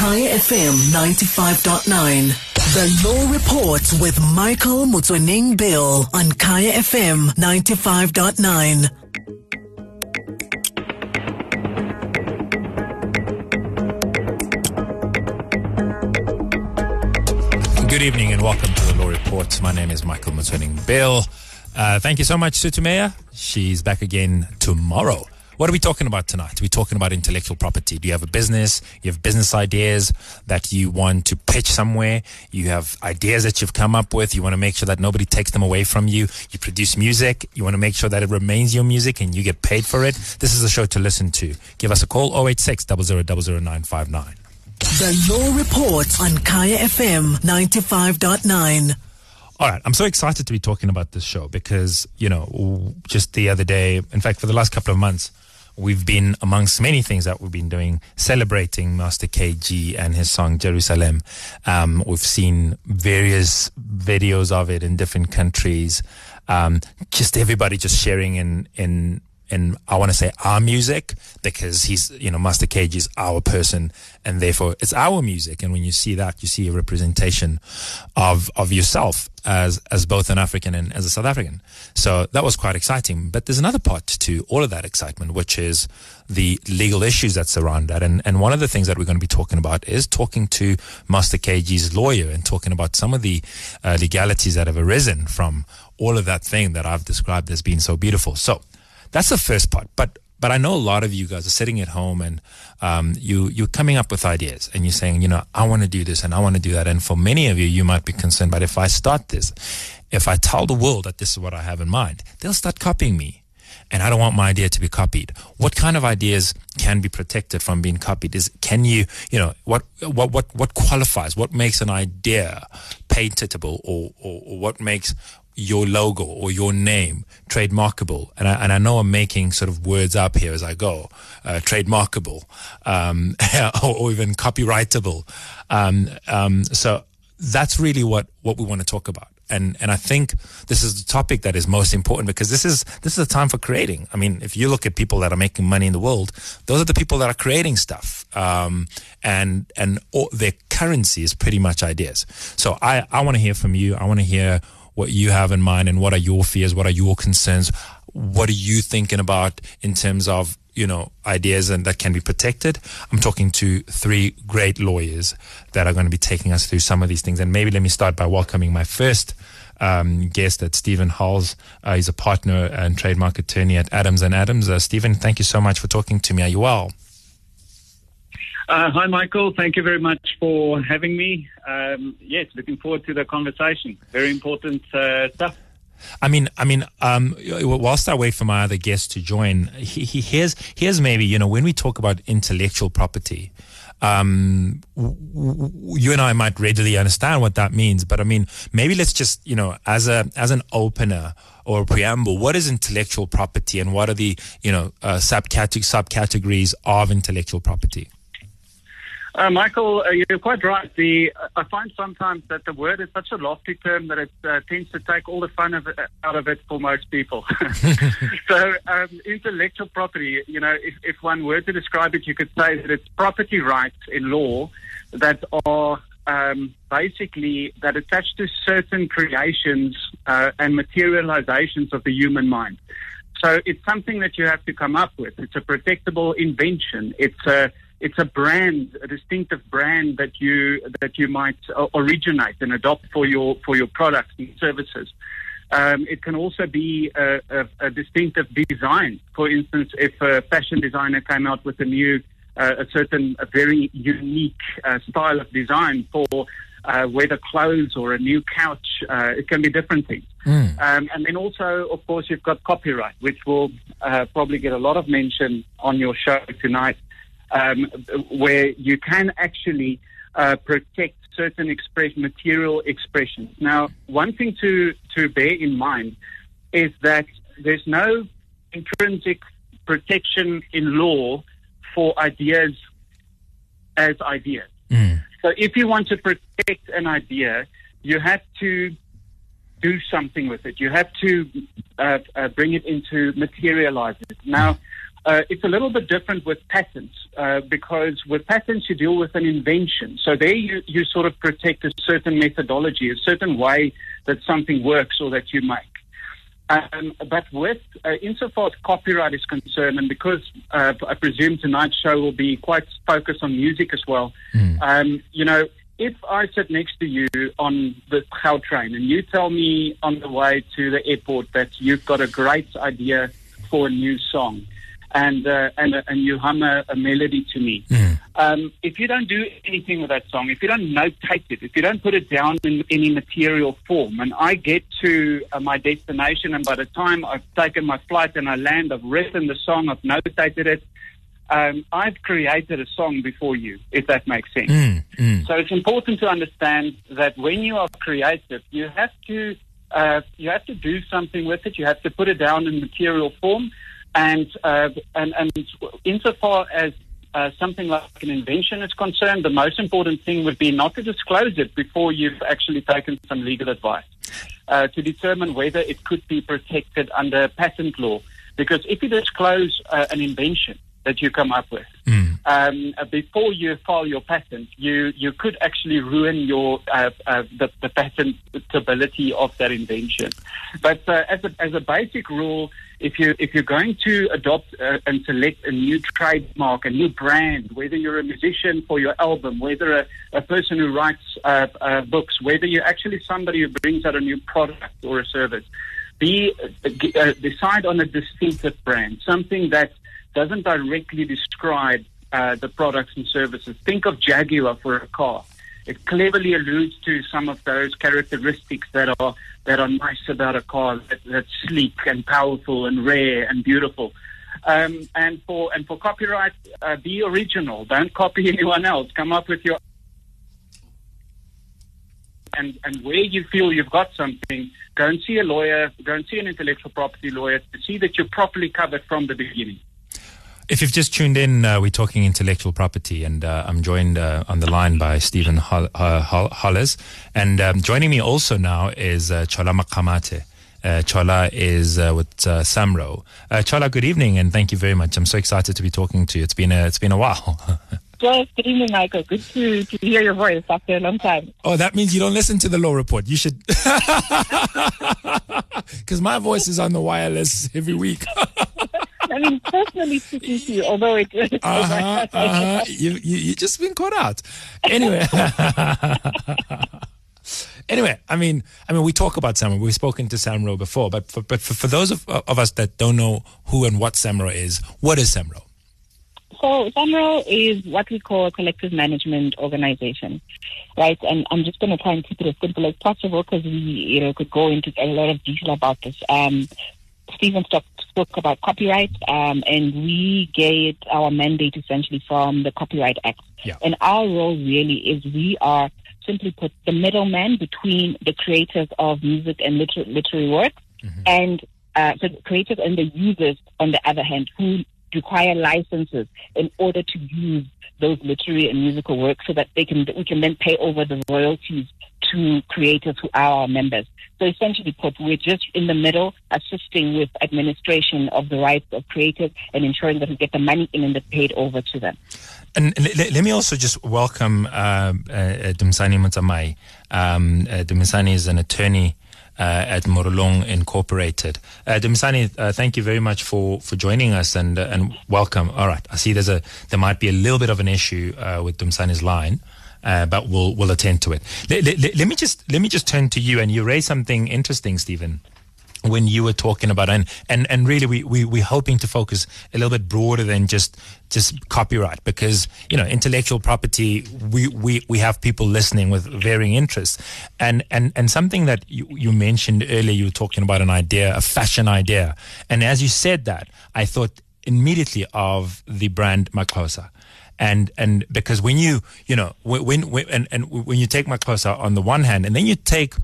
Kaya FM 95.9. The Law Report with Michael Motsoeneng-Bill on Kaya FM 95.9. Good evening and welcome to the Law Report. My name is Michael Motsoeneng-Bill. Uh, thank you so much, Sutumea. She's back again tomorrow. What are we talking about tonight? We're talking about intellectual property. Do you have a business? You have business ideas that you want to pitch somewhere. You have ideas that you've come up with. You want to make sure that nobody takes them away from you. You produce music. You want to make sure that it remains your music and you get paid for it. This is a show to listen to. Give us a call 086 000959. The Law Report on Kaya FM 95.9. All right, I'm so excited to be talking about this show because, you know, just the other day, in fact, for the last couple of months, we've been amongst many things that we've been doing celebrating Master KG and his song Jerusalema. Um, we've seen various videos of it in different countries. Um, just everybody just sharing in in in I want to say our music because he's you know Master KG is our person and therefore it's our music. And when you see that you see a representation of of yourself as as both an African and as a South African. So that was quite exciting. But there's another part to all of that excitement which is the legal issues that surround that. And and one of the things that we're going to be talking about is talking to Master KG's lawyer and talking about some of the uh, legalities that have arisen from all of that thing that I've described as being so beautiful. So that's the first part. But but I know a lot of you guys are sitting at home and um, you you're coming up with ideas and you're saying, you know, I want to do this and I want to do that. And for many of you, you might be concerned, but if I start this, if I tell the world that this is what I have in mind, they'll start copying me. And I don't want my idea to be copied. What kind of ideas can be protected from being copied? Is can you, you know, what what what what qualifies? What makes an idea patentable, or, or, or what makes your logo or your name trademarkable and I, and I know I'm making sort of words up here as I go uh, trademarkable um, or, or, even copyrightable um, um, so that's really what what we want to talk about and and I think this is the topic that is most important because this is this is a time for creating. I mean, if you look at people that are making money in the world, those are the people that are creating stuff, um, and and all, their currency is pretty much ideas. So I I want to hear from you. I want to hear what you have in mind and what are your fears, what are your concerns, what are you thinking about in terms of you know ideas and that can be protected. I'm talking to three great lawyers that are going to be taking us through some of these things. And maybe let me start by welcoming my first um, guest, at Stephen Hollis. Uh, he's a partner and trademark attorney at Adams and Adams. Uh, Stephen, thank you so much for talking to me. Are you well? Uh, hi, Michael. Thank you very much for having me. Um, yes, looking forward to the conversation. Very important uh, stuff. I mean, I mean, um, whilst I wait for my other guest to join, he, he, here's here's maybe you know when we talk about intellectual property, um, w- w- you and I might readily understand what that means. But I mean, maybe let's just you know as a as an opener or preamble, what is intellectual property, and what are the you know uh, subcategories of intellectual property? Uh, Michael, uh, you're quite right. The I find sometimes that the word is such a lofty term that it uh, tends to take all the fun of, out of it for most people. so, um, intellectual property, you know, if, if one were to describe it, you could say that it's property rights in law that are um, basically that attach to certain creations uh, and materializations of the human mind. So, it's something that you have to come up with. It's a protectable invention. It's a it's a brand, a distinctive brand that you that you might uh, originate and adopt for your for your products and services. Um, it can also be a, a, a, distinctive design. For instance, if a fashion designer came out with a new, uh, a certain, a very unique uh, style of design for uh, whether clothes or a new couch, uh, it can be different things. Mm. Um, and then also, of course, you've got copyright, which will uh, probably get a lot of mention on your show tonight um, where you can actually uh, protect certain express material expressions. Now, one thing to, to bear in mind is that there's no intrinsic protection in law for ideas as ideas. Mm. So if you want to protect an idea, you have to do something with it. You have to uh, uh, bring it into materialize it. Now, Uh, it's a little bit different with patents uh, because with patents you deal with an invention. So there you, you sort of protect a certain methodology, a certain way that something works or that you make. Um, but with uh, insofar as copyright is concerned, and because uh, I presume tonight's show will be quite focused on music as well, mm. um, you know, if I sit next to you on the train and you tell me on the way to the airport that you've got a great idea for a new song, and uh, and uh, and you hum a, a melody to me. Mm. Um, if you don't do anything with that song, if you don't notate it, if you don't put it down in any material form, and I get to uh, my destination, and by the time I've taken my flight and I land, I've written the song, I've notated it. Um, I've created a song before you, if that makes sense. Mm, mm. So it's important to understand that when you are creative, you have to uh, you have to do something with it. You have to put it down in material form. And, uh, and, and insofar as uh, something like an invention is concerned, the most important thing would be not to disclose it before you've actually taken some legal advice uh, to determine whether it could be protected under patent law. Because if you disclose uh, an invention that you come up with mm. um, uh, before you file your patent, you you could actually ruin your uh, the, the patentability of that invention. But as a as a basic rule if you if you're going to adopt uh, and select a new trademark, a new brand, whether you're a musician for your album, whether a, a person who writes uh, uh, books, whether you're actually somebody who brings out a new product or a service, be uh, uh, decide on a distinctive brand, something that doesn't directly describe uh, the products and services. Think of Jaguar for a car. It cleverly alludes to some of those characteristics that are that are nice about a car, that, that's sleek and powerful and rare and beautiful. Um, and for and for copyright, uh, be original. Don't copy anyone else. Come up with your and and where you feel you've got something, go and see a lawyer. Go and see an intellectual property lawyer to see that you're properly covered from the beginning. If you've just tuned in, uh, we're talking intellectual property, and uh, I'm joined uh, on the line by Stephen Hollis. And um, joining me also now is uh, Chola Makgamathe. Uh, Chola is uh, with uh, Samro. Uh, Chola, good evening, and thank you very much. I'm so excited to be talking to you. It's been a, it's been a while. Yes, good evening, Michael. Good to, to hear your voice after a long time. Oh, that means you don't listen to the law report. You should. Because my voice is on the wireless every week. I mean, personally speaking to you, although it. Uh-huh, uh-huh. You, you, you just been caught out. Anyway. anyway, I mean, I mean, we talk about Samro. We've spoken to Samro before, but for, but for, for those of, of us that don't know who and what Samro is, what is Samro? So Samro is what we call a collective management organization, right? And I'm just going to try and keep it as simple as possible because we, you know, could go into a lot of detail about this. Um, Stephen spoke, spoke about copyright, um, and we get our mandate essentially from the Copyright Act. Yeah. And our role really is we are simply put the middleman between the creators of music and liter- literary works mm-hmm. and uh, so the creators and the users on the other hand who require licenses in order to use those literary and musical works so that they can we can then pay over the royalties to creators who are our members. So essentially put, we're just in the middle assisting with administration of the rights of creators and ensuring that we get the money in and the paid over to them. And let, let me also just welcome uh, uh, Dumisani Motsamai. Um, uh, Dumisani is an attorney uh, at Morolong Incorporated. Uh, uh, thank you very much for, for joining us and uh, and welcome. All right, I see there's a there might be a little bit of an issue uh, with Dumisani's line uh, but we'll we'll attend to it. Let, let, let, me just let me just turn to you, and you raised something interesting, Stephen. When you were talking about and and, and really we, we we're hoping to focus a little bit broader than just just copyright because you know intellectual property we, we, we have people listening with varying interests and and and something that you, you mentioned earlier you were talking about an idea a fashion idea and as you said that I thought immediately of the brand MaXhosa and and because when you you know when, when and, and when you take MaXhosa on the one hand and then you take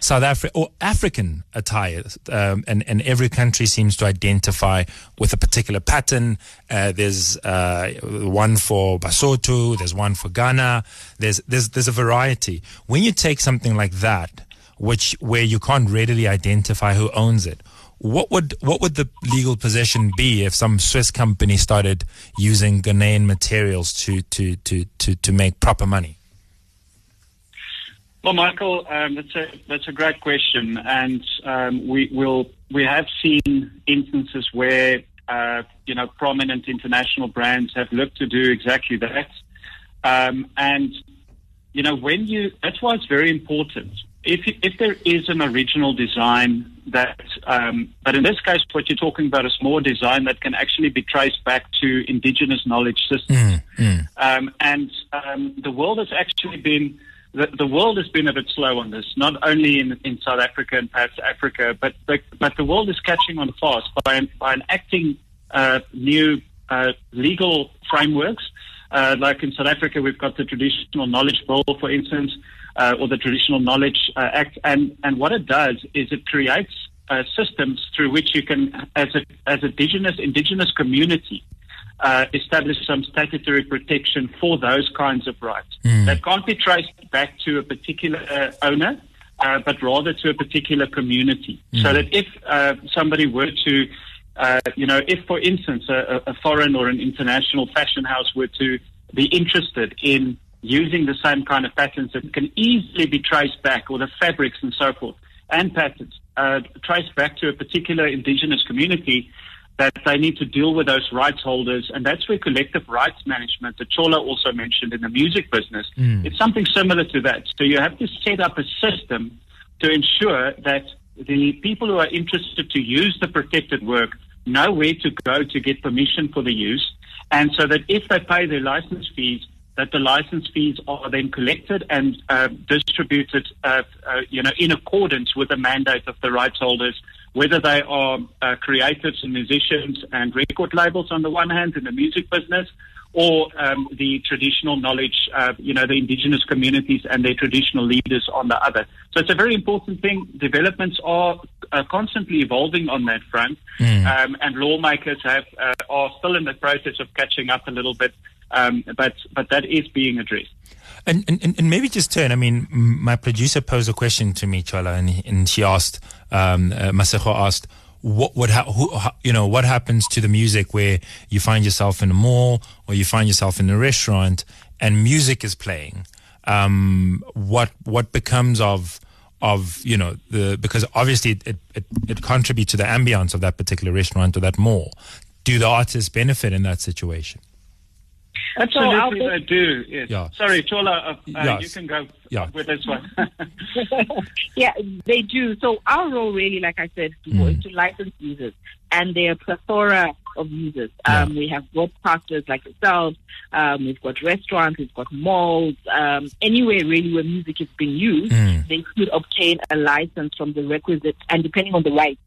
South Africa or African attire um, and and every country seems to identify with a particular pattern. Uh, there's uh, one for Basotho there's one for Ghana. There's there's there's a variety. When you take something like that which where you can't readily identify who owns it what would what would the legal position be if some Swiss company started using Ghanaian materials to to to to, to make proper money? Well, Michael, um, that's a that's a great question, and um, we will we have seen instances where uh, you know prominent international brands have looked to do exactly that, um, and you know when you that's why it's very important if if there is an original design that, um, but in this case, what you're talking about is more design that can actually be traced back to indigenous knowledge systems, mm, mm. Um, and um, the world has actually been the, the world has been a bit slow on this, not only in, in South Africa and perhaps Africa, but, but, but the world is catching on fast by, by enacting uh, new uh, legal frameworks. Uh, like in South Africa, we've got the Traditional Knowledge Bill, for instance, uh, or the Traditional Knowledge uh, Act, and, and what it does is it creates uh, systems through which you can, as a as indigenous indigenous community, uh, establish some statutory protection for those kinds of rights mm. that can't be traced back to a particular uh, owner, uh, but rather to a particular community. Mm. So that if uh, somebody were to, uh, you know, if for instance a, a, foreign or an international fashion house were to be interested in using the same kind of patterns that can easily be traced back, or the fabrics and so forth, and patterns uh, traced back to a particular indigenous community, that they need to deal with those rights holders, and that's where collective rights management, that Chola also mentioned in the music business, mm. it's something similar to that. So you have to set up a system to ensure that the people who are interested to use the protected work know where to go to get permission for the use, and so that if they pay their license fees, that the license fees are then collected and uh, distributed, uh, uh, you know, in accordance with the mandate of the rights holders whether they are uh, creatives and musicians and record labels on the one hand in the music business, or um, the traditional knowledge, uh, you know, the indigenous communities and their traditional leaders on the other. So it's a very important thing. Developments are uh, constantly evolving on that front, mm. um, and lawmakers have uh, are still in the process of catching up a little bit, um, but but that is being addressed. And, and, and maybe just turn. I mean, my producer posed a question to me, Chola, and, and she asked, um, uh, Masejo asked, what would ha- who, you know what happens to the music where you find yourself in a mall or you find yourself in a restaurant and music is playing um, what what becomes of of you know the because obviously it, it, it contributes to the ambience of that particular restaurant or that mall do the artists benefit in that situation Absolutely, so they do. Yes. Yeah. Sorry, Chola, uh, uh, yes. you can go yeah. with this one. yeah, they do. So our role, really, like I said, mm. is to license users, and there are plethora of users. Yeah. Um, we have broadcasters like yourselves. Um, we've got restaurants. We've got malls. Um, anywhere really where music is being used, mm. they could obtain a license from the requisite, and depending on the rights,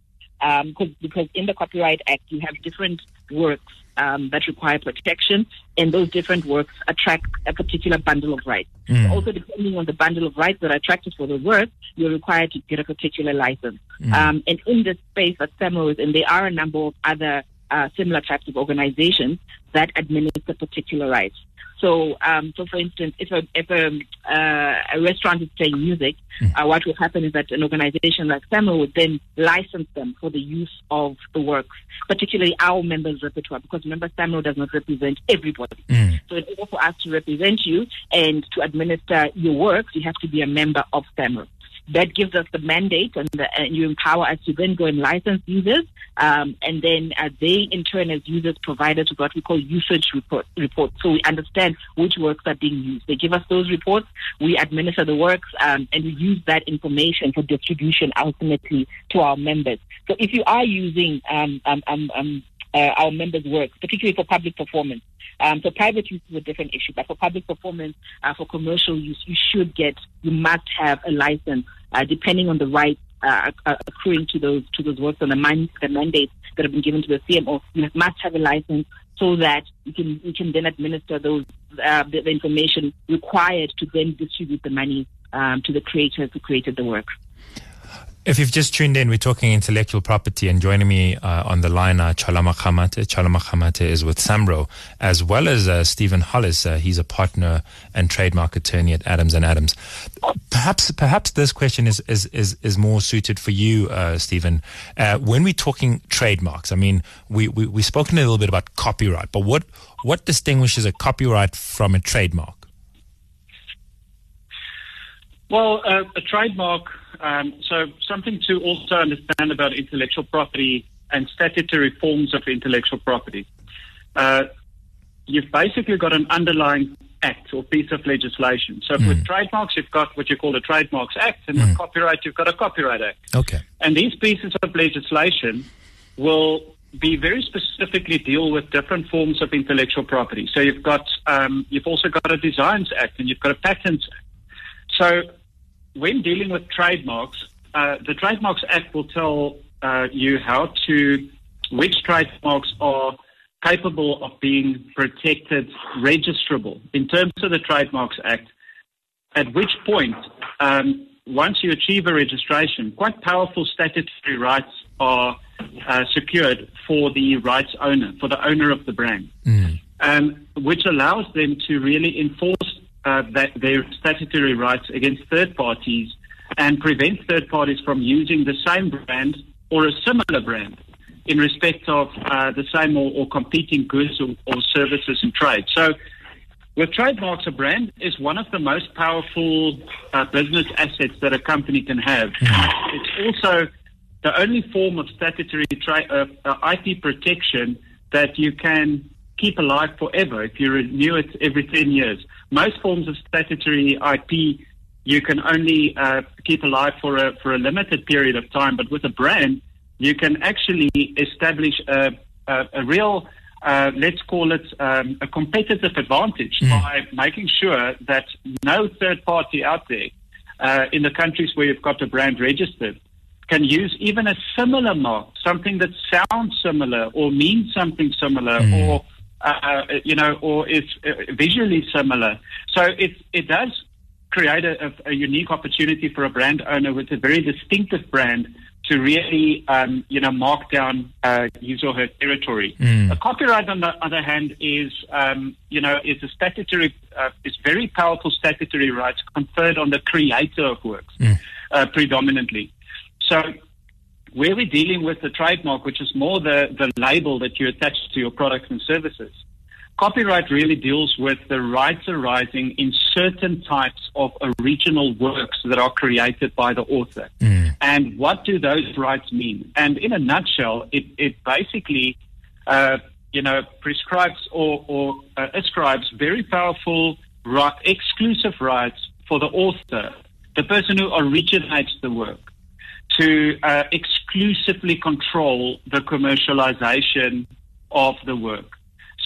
um, because in the Copyright Act you have different works um, that require protection, and those different works attract a particular bundle of rights. Mm. Also, depending on the bundle of rights that are attracted for the work, you're required to get a particular license. Mm. Um, and in this space at SAMRO, and there are a number of other uh, similar types of organizations that administer particular rights. So, um, so for instance, if a if a, uh, a restaurant is playing music, mm. uh, what will happen is that an organization like SAMRO would then license them for the use of the works, particularly our members' repertoire, because remember, SAMRO does not represent everybody. Mm. So, in order for us to represent you and to administer your works, you have to be a member of SAMRO that gives us the mandate and, the, and, you empower us to then go and license users. Um, and then uh, they, in turn, as users, provide us with what we call usage report, reports. So we understand which works are being used. They give us those reports. We administer the works um, and we use that information for distribution ultimately to our members. So if you are using um, um, um, um uh, our members' work, particularly for public performance. Um, so private use is a different issue, but for public performance, uh, for commercial use, you should get, you must have a license, uh, depending on the rights uh, accruing to those to those works and the, man- the mandates that have been given to the CMO. You must have a license so that you can you can then administer those uh, the, the, information required to then distribute the money um, to the creators who created the work. If you've just tuned in, we're talking intellectual property, and joining me uh, on the line are Chola Makgamathe. Chola Makgamathe is with Samro, as well as uh, Stephen Hollis. Uh, he's a partner and trademark attorney at Adams and Adams. Perhaps, perhaps this question is is is, is more suited for you, uh, Stephen. Uh, when we're talking trademarks, I mean, we we we've spoken a little bit about copyright, but what what distinguishes a copyright from a trademark? Well, uh, a trademark um, so something to also understand about intellectual property and statutory forms of intellectual property. Uh, you've basically got an underlying act or piece of legislation. So mm. with trademarks, you've got what you call the Trademarks Act, and mm. with copyright, you've got a Copyright Act. Okay. And these pieces of legislation will be very specifically deal with different forms of intellectual property. So you've got um, you've also got a Designs Act and you've got a Patents Act. So when dealing with trademarks, uh, the Trademarks Act will tell uh, you how to, which trademarks are capable of being protected, registrable. In terms of the Trademarks Act, at which point, um, once you achieve a registration, quite powerful statutory rights are uh, secured for the rights owner, for the owner of the brand, mm. um, which allows them to really enforce uh, that their statutory rights against third parties and prevent third parties from using the same brand or a similar brand in respect of uh, the same or, or competing goods or, or, services and trade. So, with trademarks, a brand is one of the most powerful uh, business assets that a company can have. It's also the only form of statutory tra- uh, uh IP protection that you can keep alive forever if you renew it every 10 years. Most forms of statutory IP you can only uh, keep alive for a, for a limited period of time, but with a brand, you can actually establish a, a, a real, uh, let's call it um, a competitive advantage mm. by making sure that no third party out there uh, in the countries where you've got a brand registered can use even a similar mark, something that sounds similar or means something similar mm. or uh, you know, or is uh, visually similar. So it it does create a, a, unique opportunity for a brand owner with a very distinctive brand to really, um, you know, mark down uh, his or her territory. Mm. A copyright, on the other hand, is, um, you know, is a statutory, uh, is very powerful statutory rights conferred on the creator of works, mm. uh, predominantly. So where we're dealing with the trademark, which is more the, the label that you attach to your products and services, copyright really deals with the rights arising in certain types of original works that are created by the author. Mm. And what do those rights mean? And in a nutshell, it, it basically, uh, you know, prescribes or, or uh, ascribes very powerful right, exclusive rights for the author, the person who originates the work to uh, exclusively control the commercialization of the work.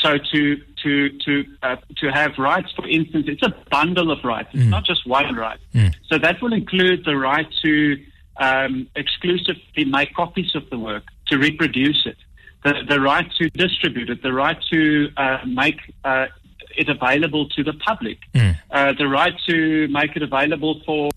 So to to to uh, to have rights, for instance, it's a bundle of rights. It's mm. not just one right. Mm. So that will include the right to um, exclusively make copies of the work, to reproduce it, the, the right to distribute it, the right to uh, make uh, it available to the public, mm. Uh, the right to make it available for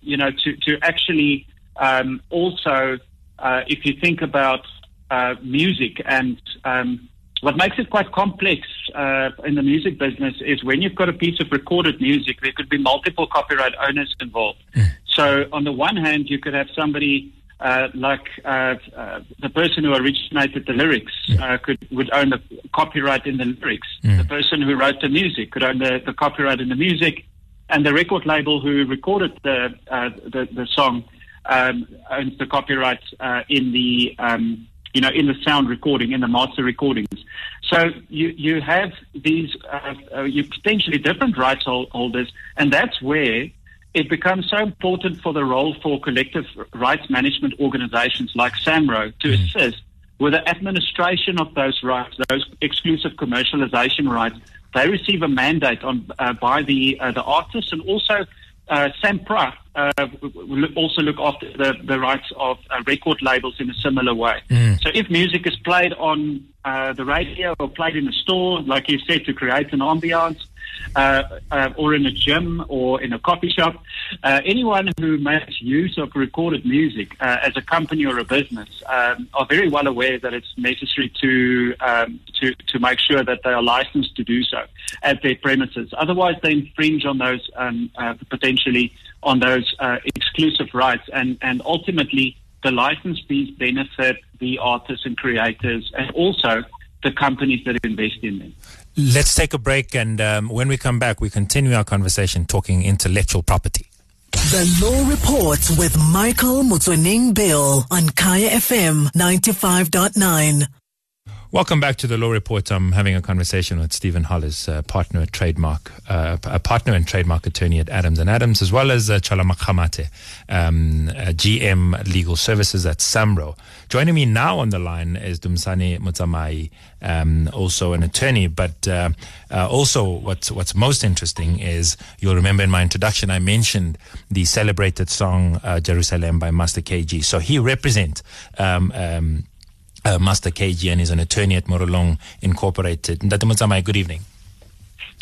you know, to, to actually um, also, uh, if you think about uh, music and um, what makes it quite complex uh, in the music business is when you've got a piece of recorded music, there could be multiple copyright owners involved. Mm. So, on the one hand, you could have somebody uh, like uh, uh, the person who originated the lyrics mm. could would own the copyright in the lyrics. Mm. The person who wrote the music could own the, the copyright in the music, and the record label who recorded the uh, the, the, song um, owns the copyright uh, in the um, you know in the sound recording in the master recordings. So you you have these uh, uh you potentially different rights holders, and that's where it becomes so important for the role for collective rights management organizations like SAMRO to mm-hmm. assist with the administration of those rights, those exclusive commercialization rights they receive a mandate on uh, by the uh, the artists and also uh, SAMPRA uh, will also look after the, the rights of uh, record labels in a similar way. Mm. So if music is played on uh, the radio or played in a store, like you said, to create an ambiance, uh, uh, or in a gym or in a coffee shop. Uh, anyone who makes use of recorded music uh, as a company or a business um, are very well aware that it's necessary to, um, to to make sure that they are licensed to do so at their premises. Otherwise, they infringe on those um, uh, potentially on those exclusive rights, and and ultimately the license fees benefit the artists and creators, and also the companies that invest in them. Let's take a break, and um, when we come back, we continue our conversation talking intellectual property. The Law Report with Michael Mutsoning Bill on Kaya FM 95.9. Welcome back to the Law Report. I'm having a conversation with Stephen Hollis, uh, partner at trademark, uh, a partner and trademark attorney at Adams and Adams, as well as uh, Chola Makgamathe, um, GM Legal Services at Samro. Joining me now on the line is Dumisani Motsamai, um, also an attorney, but uh, uh, also what's what's most interesting is you'll remember in my introduction I mentioned the celebrated song uh, Jerusalema by Master KG. So he represents. Um, um, uh, Master KG and is an attorney at Morolong Incorporated. Ndatamutamai, good evening.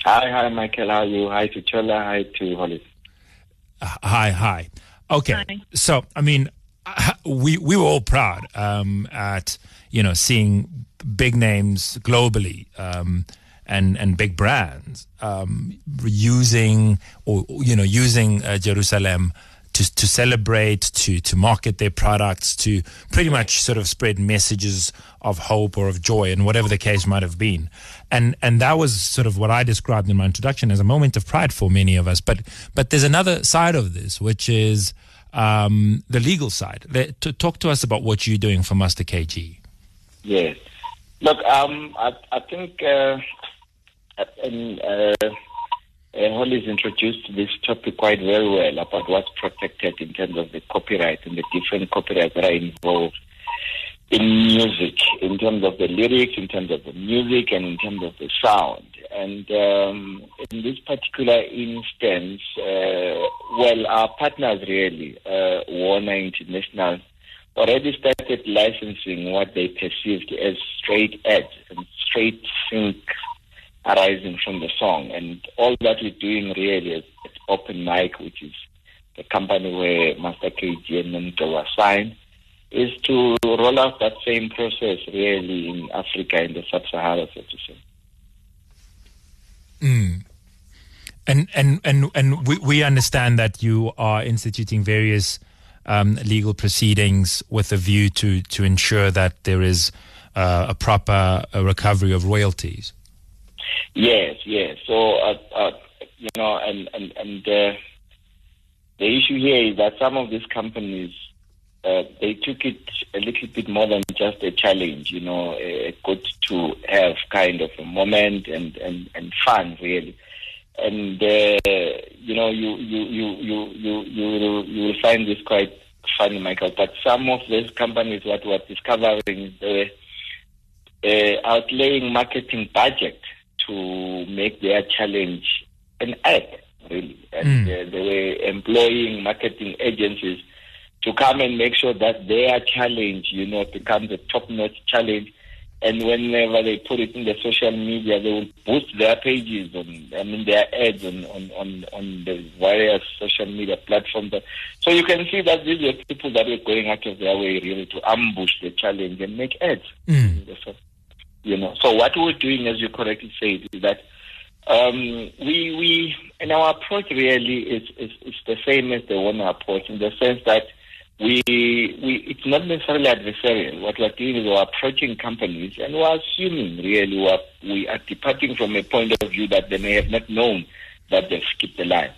Hi, hi, Michael. How are you? Hi to Chola. Hi to Hollis. Uh, hi, hi. Okay. Hi. So, I mean, uh, we we were all proud um, at you know seeing big names globally um, and and big brands um, using or you know using uh, Jerusalema to to celebrate, to to market their products, to pretty much sort of spread messages of hope or of joy, and whatever the case might have been. And and that was sort of what I described in my introduction as a moment of pride for many of us. But but there's another side of this, which is um, the legal side. To talk to us about what you're doing for Master KG. Yes. Look, um, I, I think uh, and, uh, uh, Hollis introduced this topic quite very well about what's protected in terms of the copyright and the different copyrights that are involved in music, in terms of the lyrics, in terms of the music, and in terms of the sound. And um, in this particular instance, uh, well, our partners really, uh, Warner International, already started licensing what they perceived as straight ads and straight sync arising from the song. And all that we're doing really is Open Mic, which is the company where Master KG and Memto were signed, is to roll out that same process really in Africa, in the sub-Sahara, so to say. Mm. And and and and we, we understand that you are instituting various um, legal proceedings with a view to to ensure that there is uh, a proper uh, recovery of royalties. Yes, yes. So, uh, uh, you know, and and and uh, the issue here is that some of these companies uh, they took it a little bit more than just a challenge. You know, a good to have kind of a moment and and and fun really. And uh, you know, you you you you you you will, you will find this quite funny, Michael. But some of these companies, what we're discovering, were uh, outlaying marketing budget to make their challenge an ad, really. And Mm. uh, they were employing marketing agencies to come and make sure that their challenge, you know, becomes a top-notch challenge. And whenever they put it in the social media, they will boost their pages on, I mean, their ads on, on, on, on the various social media platforms. So you can see that these are people that were going out of their way really to ambush the challenge and make ads. Mm. You know, so what we're doing, as you correctly said, is that um, we we and our approach really is, is is the same as the one approach in the sense that we we it's not necessarily adversarial. What we're doing is we're approaching companies and we're assuming really we're, we are departing from a point of view that they may have not known that they've skipped the line.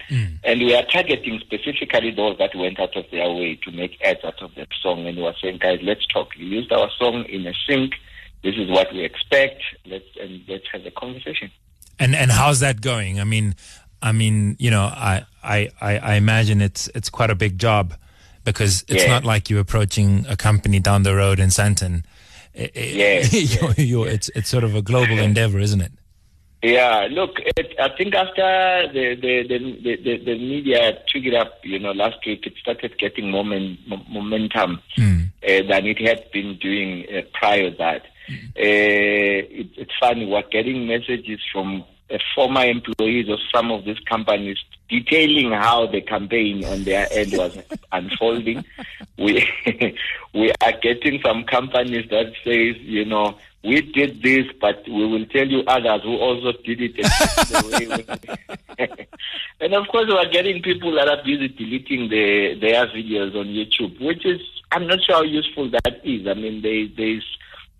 And we are targeting specifically those that went out of their way to make ads out of that song and we're saying, guys, let's talk. You used our song in a sync. This is what we expect. Let's and let's have a conversation. And and how's that going? I mean, I mean, you know, I I I, imagine it's it's quite a big job because it's Yeah. not like you're approaching a company down the road in Sandton. I- Yes, you're, yes, you're, It's it's sort of a global endeavor, isn't it? Yeah, look, it, I think after the the, the the the the media took it up, you know, last week, it started getting moment, momentum Mm. uh, than it had been doing uh, prior that. Uh, it, it's funny, we're getting messages from uh, former employees of some of these companies detailing how the campaign on their end was unfolding. We we are getting some companies that says, you know, we did this, but we will tell you others who also did it. and of course, we are getting people that are busy deleting the, their videos on YouTube, which is I'm not sure how useful that is. I mean, there, there's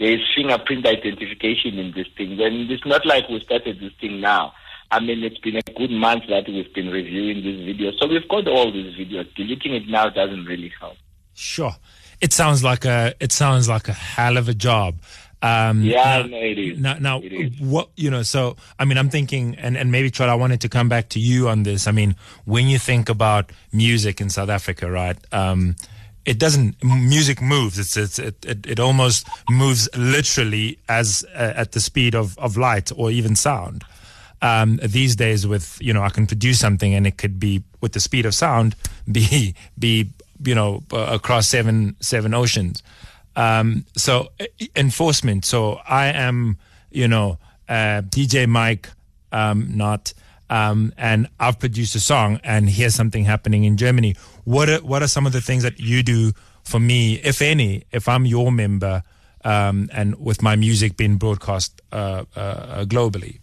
there's fingerprint identification in this thing. And it's not like we started this thing now. I mean, it's been a good month that we've been reviewing these videos. So we've got all these videos. Deleting it now doesn't really help. Sure. It sounds like a it sounds like a hell of a job. Um, yeah, now, no, it is. Now, now what you know? So, I mean, I'm thinking, and and maybe Trot, I wanted to come back to you on this. I mean, when you think about music in South Africa, right? Um, it doesn't music moves. It's, it's it, it, it almost moves literally as uh, at the speed of, of light or even sound. Um, these days with you know I can produce something and it could be with the speed of sound be be you know across seven seven oceans. Um, so enforcement. So I am you know uh, DJ Mike um, not um, and I've produced a song and here's something happening in Germany. What are, what are some of the things that you do for me, if any, if I'm your member um, and with my music being broadcast uh, uh, globally?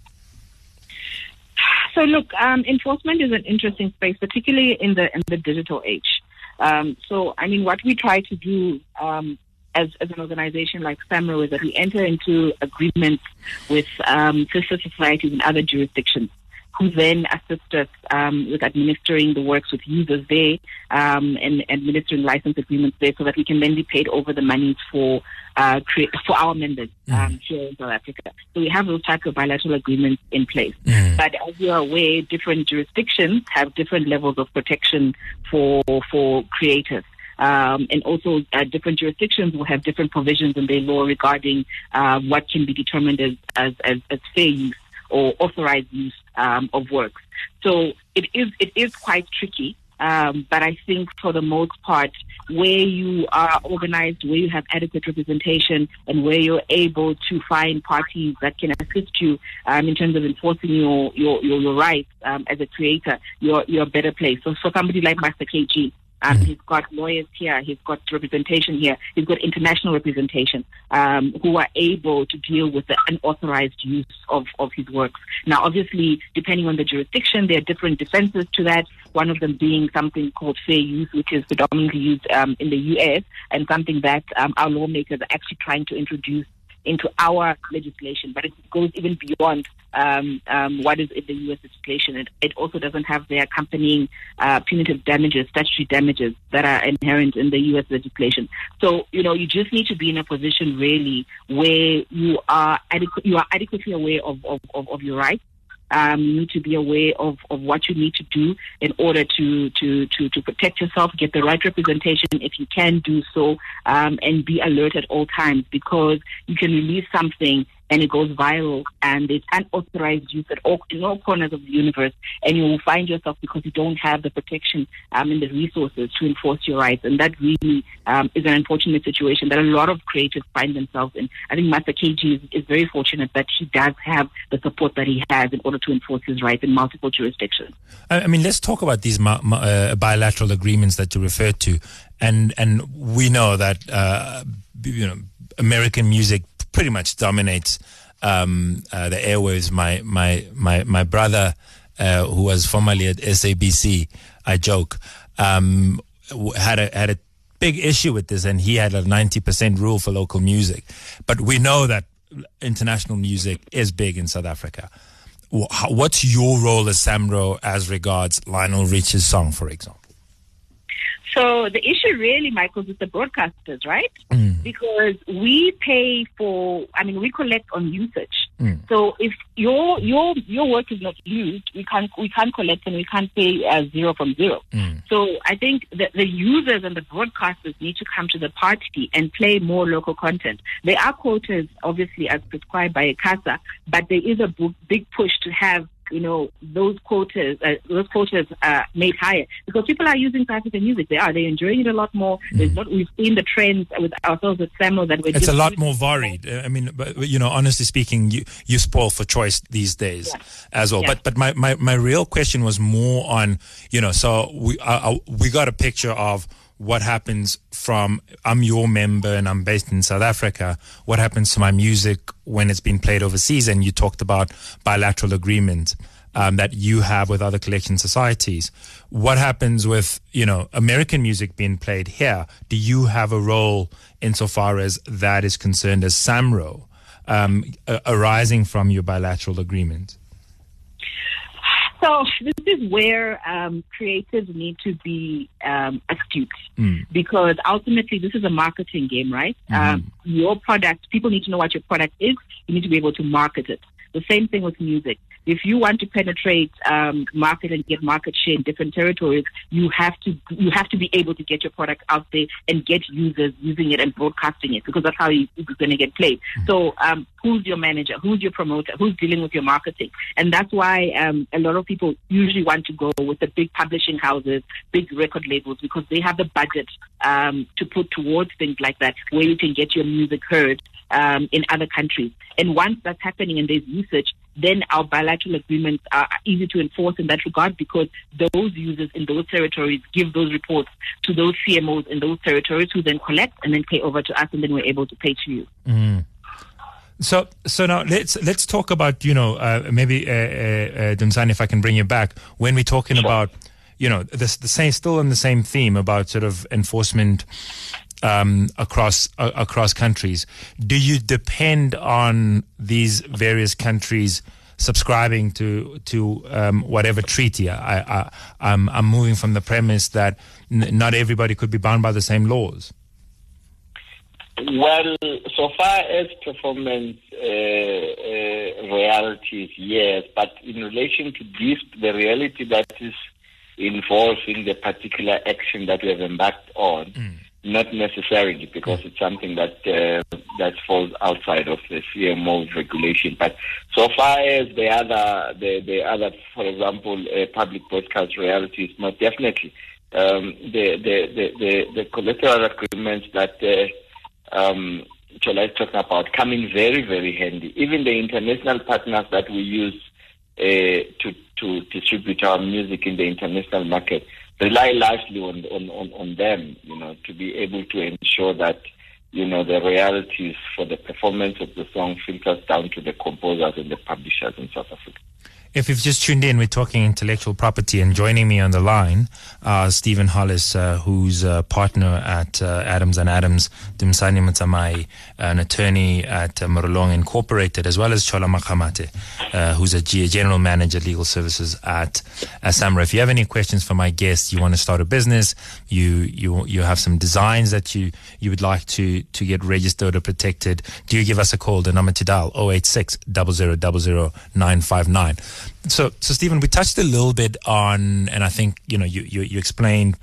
So look, um, enforcement is an interesting space, particularly in the in the digital age. Um, so I mean, what we try to do um, as, as an organization like SAMRO is that we enter into agreements with um, sister societies in other jurisdictions who then assist us um, with administering the works with users there um, and administering license agreements there so that we can then be paid over the monies for uh, create, for our members um, mm. here in South Africa. So we have those types of bilateral agreements in place. Mm. But as you are aware, different jurisdictions have different levels of protection for for creators. Um, and also uh, different jurisdictions will have different provisions in their law regarding uh, what can be determined as, as, as, as fair use or authorized use um, of works. So it is it is quite tricky. Um, but I think for the most part, where you are organized, where you have adequate representation, and where you're able to find parties that can assist you um, in terms of enforcing your your your, your rights um, as a creator, you're you're a better place. So for somebody like Master KG, um, he's got lawyers here. He's got representation here. He's got international representation um, who are able to deal with the unauthorized use of, of his works. Now, obviously, depending on the jurisdiction, there are different defenses to that. One of them being something called fair use, which is predominantly used um, in the U.S., and something that um, our lawmakers are actually trying to introduce into our legislation, but it goes even beyond um, um, what is in the U.S. legislation. It, it also doesn't have the accompanying uh, punitive damages, statutory damages that are inherent in the U.S. legislation. So, you know, you just need to be in a position really where you are adequ- you are adequately aware of, of, of, of your rights um, you need to be aware of, of what you need to do in order to, to, to, to protect yourself, get the right representation if you can do so, um, and be alert at all times because you can release something and it goes viral and it's unauthorized use at all in all corners of the universe and you will find yourself because you don't have the protection um, and the resources to enforce your rights and that really um, is an unfortunate situation that a lot of creators find themselves in. I think Master KG is, is very fortunate that he does have the support that he has in order to enforce his rights in multiple jurisdictions. I mean, let's talk about these uh, bilateral agreements that you referred to, and and we know that uh, you know American music pretty much dominates um, uh, the airwaves. My my my my brother, uh, who was formerly at SABC, I joke, um, had a had a big issue with this, and he had a ninety percent rule for local music. But we know that international music is big in South Africa. What's your role as SAMRO as regards Lionel Richie's song, for example? So the issue really, Michael, is the broadcasters, right? Mm. Because we pay for, I mean, we collect on usage. Mm. So if your your your work is not used, we can't we can't collect and we can't pay uh, zero from zero. Mm. So I think that the users and the broadcasters need to come to the party and play more local content. There are quotas, obviously, as prescribed by ICASA, but there is a big push to have you know, those quotas, uh, those quotas are made higher because people are using South African music. They are. They're enjoying it a lot more. There's not, we've seen the trends with ourselves with Samro that we're. It's a lot more varied. Uh, I mean, but, you know, honestly speaking, you, you spoil for choice these days Yeah. as well. Yeah. But but my, my, my real question was more on, you know, so we uh, uh, we got a picture of what happens from I'm your member and I'm based in South Africa. What happens to my music when it's been played overseas? And you talked about bilateral agreements. Um, that you have with other collection societies. What happens with you know American music being played here? Do you have a role insofar as that is concerned as SAMRO um, arising from your bilateral agreement? So this is where um, creatives need to be um, astute because ultimately this is a marketing game, right? Um, your product, people need to know what your product is. You need to be able to market it. The same thing with music. If you want to penetrate um, market and get market share in different territories, you have to you have to be able to get your product out there and get users using it and broadcasting it because that's how you, it's going to get played. So, um, who's your manager? Who's your promoter? Who's dealing with your marketing? And that's why um, a lot of people usually want to go with the big publishing houses, big record labels, because they have the budget um, to put towards things like that, where you can get your music heard um, in other countries. And once that's happening and there's usage, then our bilateral agreements are easy to enforce in that regard because those users in those territories give those reports to those CMOs in those territories who then collect and then pay over to us and then we're able to pay to you. So, so now let's let's talk about you know uh, maybe uh, uh, uh, if I can bring you back when we're talking about you know this the same still on the same theme about sort of enforcement um, across uh, across countries. Do you depend on these various countries? Subscribing to to um, whatever treaty, I, I, I'm I'm moving from the premise that n- not everybody could be bound by the same laws. Well, so far as performance uh, uh, royalties, yes, but in relation to this, the royalty that is involved in the particular action that we have embarked on, not necessarily because it's something that uh, that falls outside of the CMO's regulation. But so far as the other, the, the other, for example, uh, public broadcast royalties, most definitely um, the, the, the, the, the collateral agreements that. Uh, um, is talking about come in very, very handy. Even the international partners that we use uh, to to distribute our music in the international market rely largely on, on, on, on them, you know, to be able to ensure that, you know, the royalties for the performance of the song filters down to the composers and the publishers in South Africa. If you've just tuned in, we're talking intellectual property, and joining me on the line, uh, Stephen Hollis, uh, who's a partner at uh, Adams and Adams, Dumisani Motsamai, an attorney at uh, Morolong Incorporated, as well as Chola Makgamathe, uh, who's a general manager legal services at SAMRO. If you have any questions for my guest, you want to start a business, you you you have some designs that you you would like to to get registered or protected, do you give us a call? The number to dial 086 0000 959. So, so Stephen, we touched a little bit on, and I think you know you you, you explained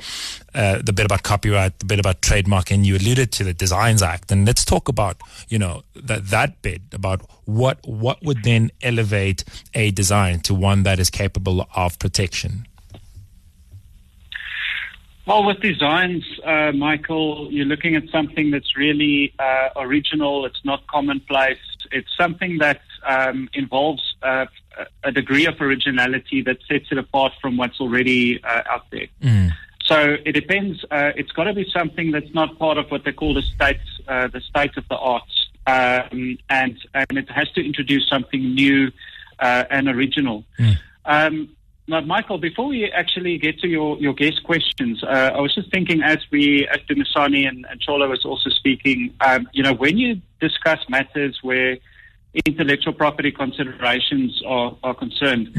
uh, the bit about copyright, the bit about trademark, and you alluded to the Designs Act. And let's talk about you know that that bit about what what would then elevate a design to one that is capable of protection. Well, with designs, uh, Michael, you're looking at something that's really uh, original. It's not commonplace. It's something that um, involves uh, a degree of originality that sets it apart from what's already uh, out there. So it depends. Uh, it's got to be something that's not part of what they call the state, uh, the state of the arts, um, and and it has to introduce something new uh, and original. Um, now, Michael, before we actually get to your, your guest questions, uh, I was just thinking as we, as Dumisani and, and Chola was also speaking, um, you know, when you discuss matters where intellectual property considerations are, are concerned,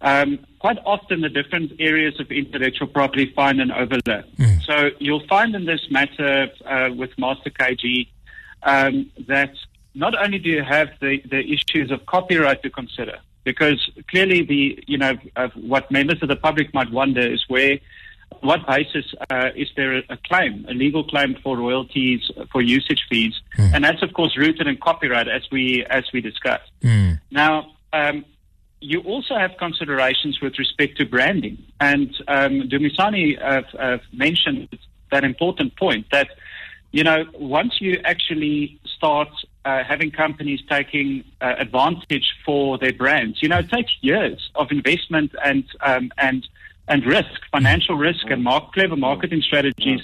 um, quite often the different areas of intellectual property find an overlap. So you'll find in this matter uh, with Master KG um, that not only do you have the, the issues of copyright to consider, because clearly the you know uh, what members of the public might wonder is where what basis uh, is there a claim, a legal claim for royalties for usage fees, and that's of course rooted in copyright as we as we discussed. Now. Um, you also have considerations with respect to branding. And um, Dumisani uh, uh, mentioned that important point that, you know, once you actually start uh, having companies taking uh, advantage for their brands, you know, it takes years of investment and um, and and risk, financial risk, and mark, clever marketing strategies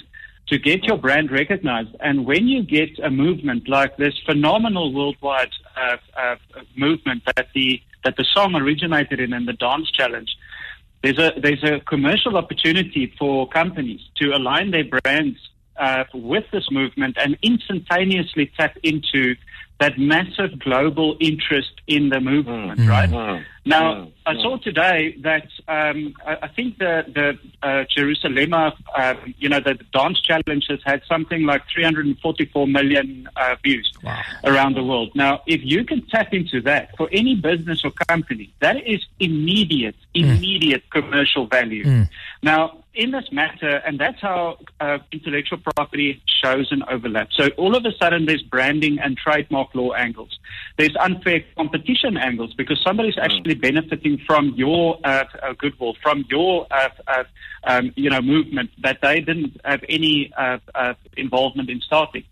to get your brand recognized. And when you get a movement like this phenomenal worldwide uh, uh, movement that the that the song originated in and the dance challenge, there's a there's a commercial opportunity for companies to align their brands uh, with this movement and instantaneously tap into that massive global interest in the movement, Mm. right? Mm. Now, Mm. I saw today that um, I, I think the the uh, Jerusalema, uh, you know, the dance challenge has had something like 344 million uh, views around the world. Now, if you can tap into that for any business or company, that is immediate, immediate commercial value. Now, in this matter, and that's how uh, intellectual property shows an overlap. So all of a sudden, there's branding and trademark law angles. There's unfair competition angles because somebody's actually benefiting from your uh, uh, goodwill, from your uh, uh, um, you know movement that they didn't have any uh, uh, involvement in starting.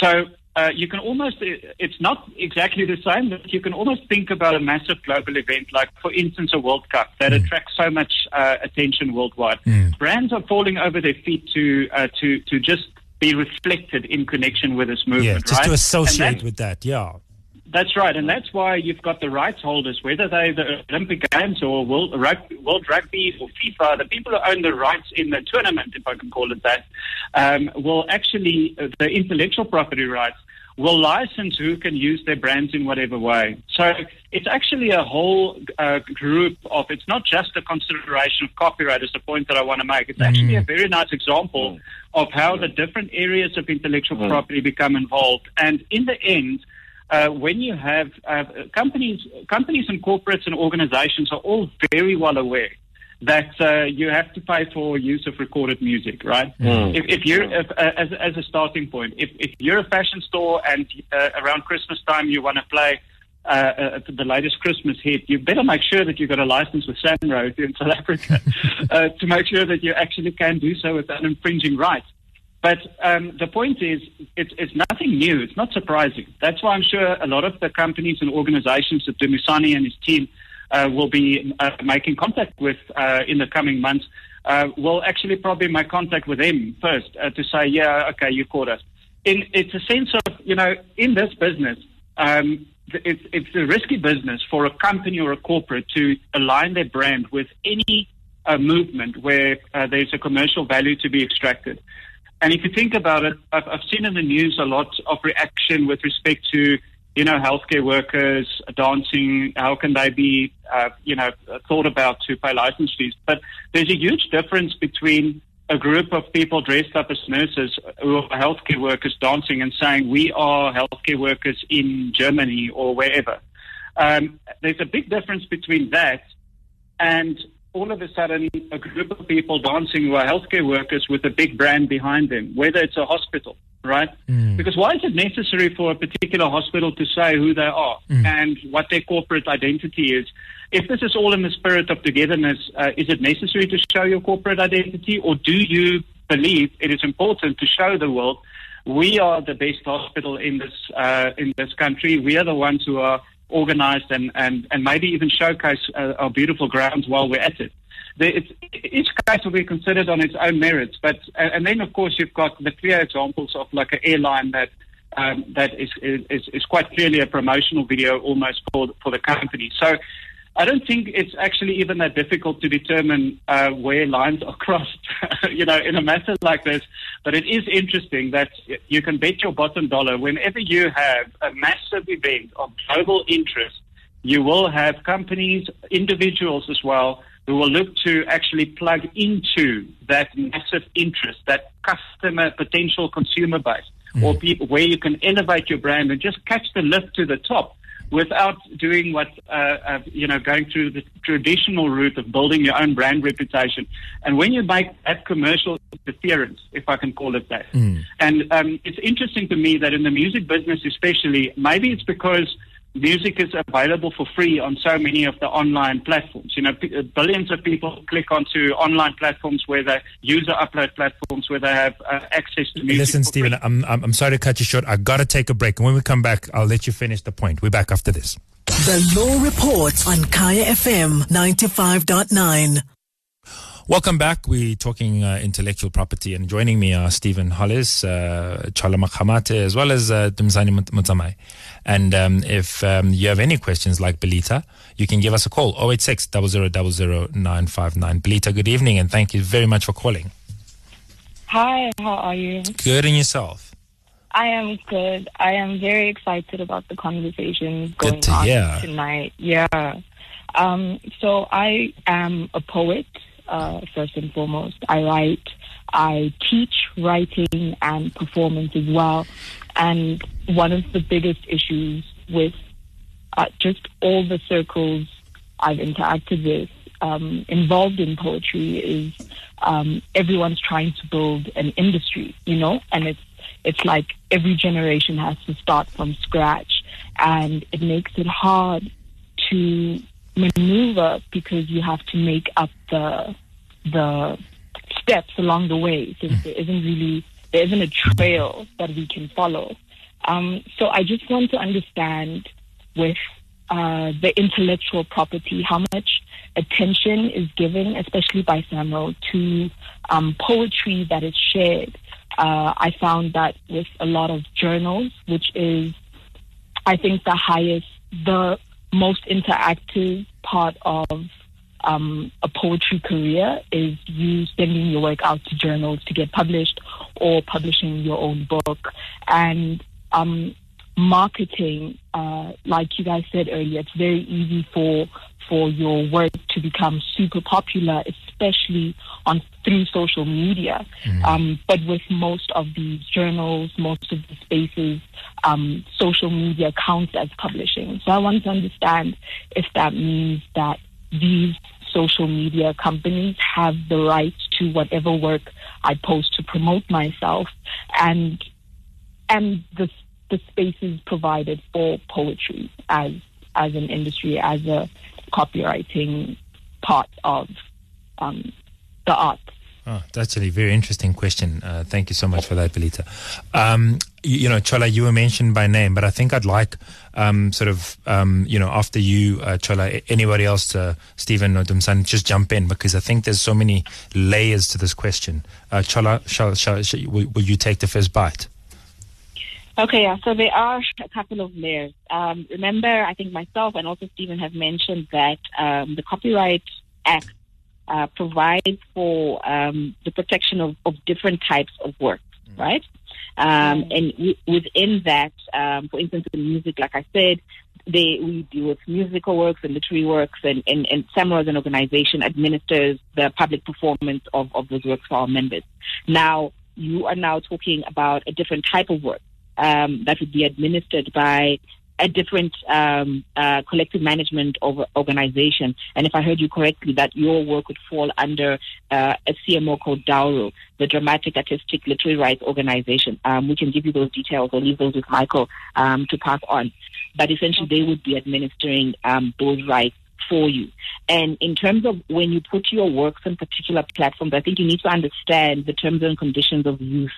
So uh, you can almost, it's not exactly the same, but you can almost think about a massive global event like, for instance, a World Cup that attracts so much uh, attention worldwide. Brands are falling over their feet to, uh, to, to just be reflected in connection with this movement, Yeah, just right? to associate with that. Yeah. that's right, and that's why you've got the rights holders, whether they're the Olympic Games or World Rugby, World Rugby or FIFA, the people who own the rights in the tournament, if I can call it that, um, will actually, uh, the intellectual property rights, will license who can use their brands in whatever way. So it's actually a whole uh, group of, it's not just a consideration of copyright, is the point that I want to make. It's actually a very nice example of how the different areas of intellectual property become involved. And in the end, uh, when you have uh, companies, companies and corporates and organizations are all very well aware that uh, you have to pay for use of recorded music, right? If, if you're if, uh, as, as a starting point, if, if you're a fashion store and uh, around Christmas time you want to play uh, uh, the latest Christmas hit, you better make sure that you've got a license with Samro if you're in South Africa uh, to make sure that you actually can do so without infringing rights. But um, the point is, it's, it's nothing new. It's not surprising. That's why I'm sure a lot of the companies and organizations that Dumisani and his team will be uh, making contact with uh, in the coming months uh, will actually probably make contact with them first uh, to say, yeah, okay, you caught us. In, it's a sense of, you know, in this business, um, it's, it's a risky business for a company or a corporate to align their brand with any uh, movement where uh, there's a commercial value to be extracted. And if you think about it, I've, I've seen in the news a lot of reaction with respect to, you know, healthcare workers dancing. How can they be, uh, you know, thought about to pay license fees? But there's a huge difference between a group of people dressed up as nurses who are healthcare workers dancing and saying, we are healthcare workers in Germany or wherever. Um, there's a big difference between that and all of a sudden a group of people dancing who are healthcare workers with a big brand behind them, whether it's a hospital, right? Because why is it necessary for a particular hospital to say who they are and what their corporate identity is? If this is all in the spirit of togetherness, uh, is it necessary to show your corporate identity, or do you believe it is important to show the world we are the best hospital in this uh, in this country? We are the ones who are organized and, and, and maybe even showcase uh, our beautiful grounds while we're at it. Each case will be considered on its own merits, but and and then of course you've got the clear examples of like an airline that um, that is, is is quite clearly a promotional video almost for for the company. So I don't think it's actually even that difficult to determine uh, where lines are crossed, you know, in a matter like this. But it is interesting that you can bet your bottom dollar whenever you have a massive event of global interest, you will have companies, individuals as well, who will look to actually plug into that massive interest, that customer potential consumer base, or people where you can elevate your brand and just catch the lift to the top without doing what uh, uh, you know going through the traditional route of building your own brand reputation. And when you make that commercial interference, if I can call it that, and um, it's interesting to me that in the music business, especially, maybe it's because music is available for free on so many of the online platforms. You know, p- billions of people click onto online platforms where they user upload platforms where they have uh, access to music. Listen, for. Stephen, I'm, I'm I'm sorry to cut you short. I got to take a break. And when we come back, I'll let you finish the point. We're back after this. The Law Report on Kaya FM 95.9. Welcome back. We're talking uh, intellectual property, and joining me are Stephen Hollis, uh, Makgamathe, as well as uh, Dumisani Motsamai. And um, if um, you have any questions like Belita, you can give us a call 086 959. Belita, good evening, and thank you very much for calling. Hi, how are you? Good and yourself. I am good. I am very excited about the conversation going to on hear. tonight. Yeah. Um, so I am a poet, uh, first and foremost. I write, I teach writing and performance as well. And one of the biggest issues with uh, just all the circles I've interacted with um, involved in poetry is um, everyone's trying to build an industry, you know, and it's it's like every generation has to start from scratch, and it makes it hard to maneuver because you have to make up the the steps along the way. Since there isn't really there isn't a trail that we can follow. Um, so I just want to understand with uh, the intellectual property, how much attention is given, especially by SAMRO, to um, poetry that is shared. Uh, I found that with a lot of journals, which is, I think, the highest, the most interactive part of um, a poetry career is you sending your work out to journals to get published or publishing your own book. And um, marketing, uh, like you guys said earlier, it's very easy for for your work to become super popular, especially on through social media. Um, but with most of these journals, most of the spaces, um, social media counts as publishing. So I want to understand if that means that these social media companies have the right to whatever work I post to promote myself, and and the the spaces provided for poetry as as an industry, as a copywriting part of um, the art. Oh, that's actually a very interesting question. Uh, thank you so much for that, Belita. Um, you, you know, Chola, you were mentioned by name, but I think I'd like um, sort of, um, you know, after you, uh, Chola, anybody else, uh, Stephen or Dumsan, just jump in because I think there's so many layers to this question. Uh, Chola, shall, shall, shall, will, will you take the first bite? Okay, yeah. So there are a couple of layers. Um, remember, I think myself and also Stephen have mentioned that um, the Copyright Act uh, provides for um, the protection of, of different types of work, right? Um, And w- within that, um, for instance, in music, like I said, they we deal with musical works and literary works, and, and, and SAMRO as an organization administers the public performance of, of those works for our members. Now, you are now talking about a different type of work um, that would be administered by a different um, uh, collective management organization. And if I heard you correctly, that your work would fall under uh, a CMO called DALRO, the Dramatic Artistic Literary Rights Organization. Um, we can give you those details or leave those with Michael um, to pass on. But essentially, they would be administering um, those rights for you. And in terms of when you put your works on particular platforms, I think you need to understand the terms and conditions of use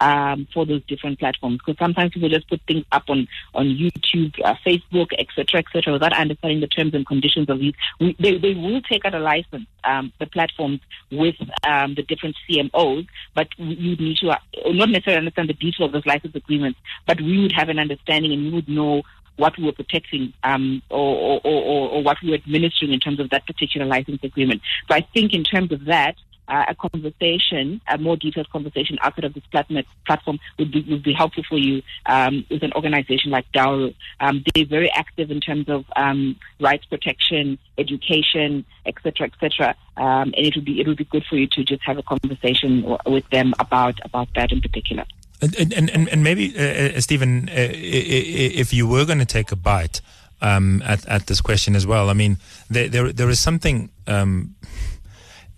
um, for those different platforms. Because sometimes people just put things up on on YouTube, uh, Facebook, etc., etc., without understanding the terms and conditions of use. We, they they will take out a license, um, the platforms with um, the different CMOs, but you need to uh, not necessarily understand the details of those license agreements, but we would have an understanding and we would know what we were protecting um, or, or, or, or what we were administering in terms of that particular license agreement. So I think in terms of that, uh, a conversation, a more detailed conversation outside of this platform, would be would be helpful for you um, with an organization like DALRO. Um, they're very active in terms of um, rights protection, education, etc., etc. Um, and it would be it would be good for you to just have a conversation with them about about that in particular. And, and, and, maybe, uh, uh, Stephen, uh, if you were going to take a bite um, at, at this question as well, I mean, there, there, there is something um,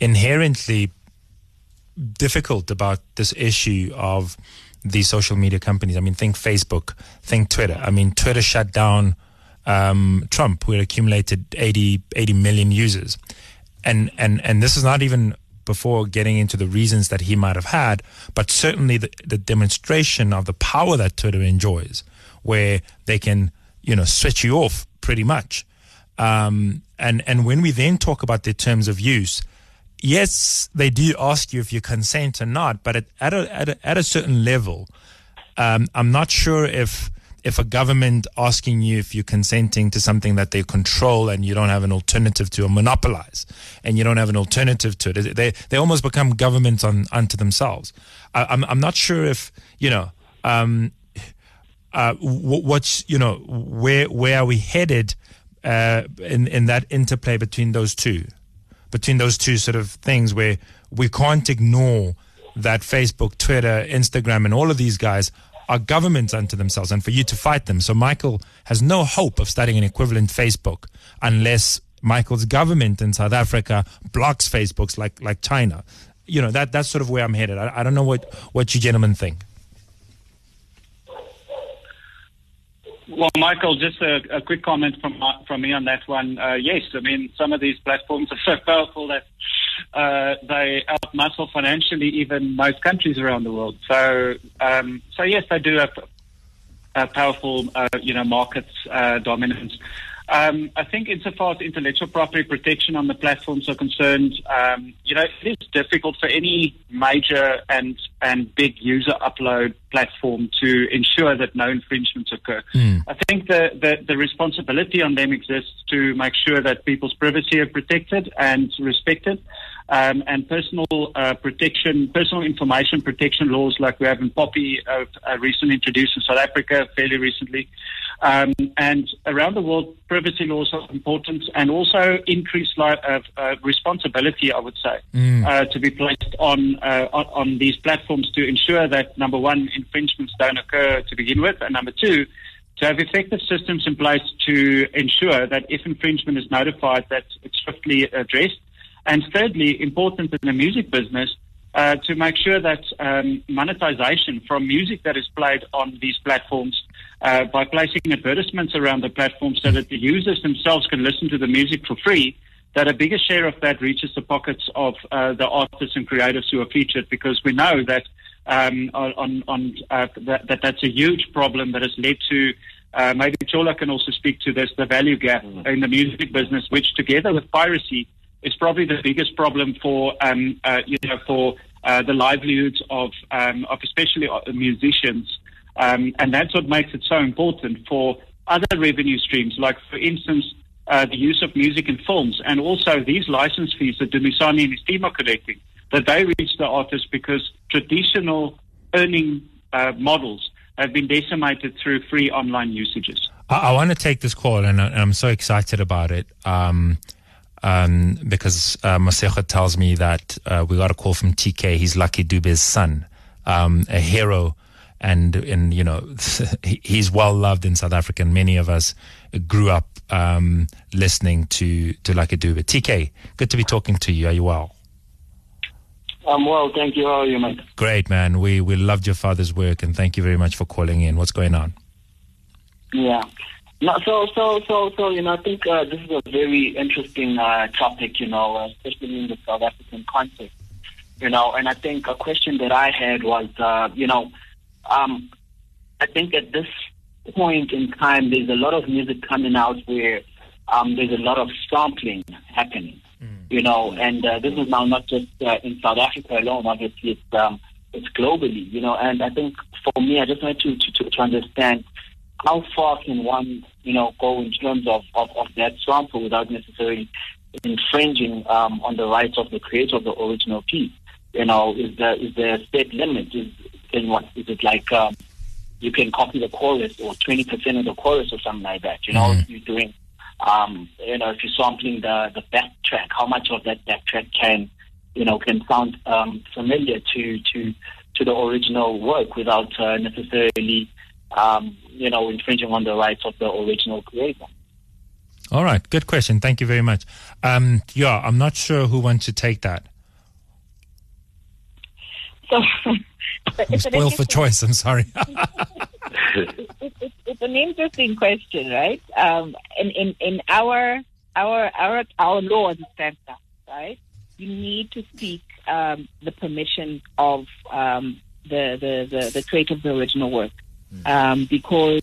inherently difficult about this issue of these social media companies. I mean, think Facebook, think Twitter. I mean, Twitter shut down um, Trump, who had accumulated 80, 80 million users. And, and, and this is not even before getting into the reasons that he might have had, but certainly the, the demonstration of the power that Twitter enjoys, where they can, you know, switch you off pretty much. Um, and, and when we then talk about their terms of use, yes, they do ask you if you consent or not, but at, at, a, at, a, at a certain level, um, I'm not sure if if a government asking you if you're consenting to something that they control and you don't have an alternative to or monopolize and you don't have an alternative to it, they they almost become governments on unto themselves. I, am I'm, I'm not sure if you know um, uh, what's you know where where are we headed uh, in in that interplay between those two, between those two sort of things where we can't ignore that Facebook, Twitter, Instagram, and all of these guys are governments unto themselves and for you to fight them. So Michael has no hope of starting an equivalent Facebook unless Michael's government in South Africa blocks Facebooks like, like China. You know, that, that's sort of where I'm headed. I, I don't know what, what you gentlemen think. Well, Michael, just a, a, quick comment from from me on that one. Uh, yes, I mean some of these platforms are so powerful that uh, they outmuscle financially even most countries around the world. So, um, so yes, they do have a powerful, uh, you know, market uh, dominance. Um, I think insofar as intellectual property protection on the platforms are concerned, um, you know, it is difficult for any major and and big user upload platform to ensure that no infringements occur. Mm. I think the, the, the responsibility on them exists to make sure that people's privacy are protected and respected um, and personal uh, protection, personal information protection laws like we have in POPIA uh, uh, recently introduced in South Africa fairly recently. Um, and around the world, privacy laws are important and also increased li- uh, uh, responsibility, I would say, mm. Uh, to be placed on, on, on these platforms to ensure that, number one, infringements don't occur to begin with, and number two, to have effective systems in place to ensure that if infringement is notified, that it's swiftly addressed and thirdly, important in the music business, uh, to make sure that um, monetization from music that is played on these platforms uh, by placing advertisements around the platform so that the users themselves can listen to the music for free, that a bigger share of that reaches the pockets of uh, the artists and creators who are featured because we know that um, on, on uh, that, that, that's a huge problem that has led to uh, maybe Chola can also speak to this, the value gap mm. in the music business, which together with piracy is probably the biggest problem for um, uh, you know for uh, the livelihoods of um, of especially uh, musicians, um, and that's what makes it so important for other revenue streams, like for instance. Uh, the use of music in films, and also these license fees that Dumisani and his team are collecting, that they reach the artists because traditional earning uh, models have been decimated through free online usages. I, I want to take this call, and, I, am so excited about it. Um, um, because uh, Masecha tells me that uh, we got a call from TK. He's Lucky Dube's son, um, a hero, and and you know he's well loved in South Africa. And many of us grew up um, listening to to Lucky Dube. TK, good to be talking to you. Are you well? I'm well, thank you. How are you, mate? Great, man. We we loved your father's work, and thank you very much for calling in. What's going on? Yeah. No, so, so, so, so, you know, I think uh, this is a very interesting uh, topic, you know, especially in the South African context, you know, and I think a question that I had was, uh, you know, um, I think at this point in time, there's a lot of music coming out where um, there's a lot of sampling happening, mm. you know, and uh, this is now not just uh, in South Africa alone, obviously, it's, um, it's globally, you know, and I think for me, I just wanted to, to, to understand how far can one, you know, go in terms of, of, of that sample without necessarily infringing um, on the rights of the creator of the original piece? You know, is there is there a state limit? Is in what is it like? Um, you can copy the chorus or twenty percent of the chorus or something like that. You know, mm-hmm. you're doing, um, you know, if you're sampling the the back track, how much of that backtrack can, you know, can sound um, familiar to to to the original work without uh, necessarily um, you know, infringing on the rights of the original creator. All right, good question. Thank you very much. Um, yeah, I'm not sure who wants to take that. So, I'm spoiled for choice. I'm sorry. it's, it's, it's an interesting question, right? Um, in, in, in our, our, our, our law as it stands now, right? You need to seek um, the permission of um, the, the, the, the creator of the original work. Um, because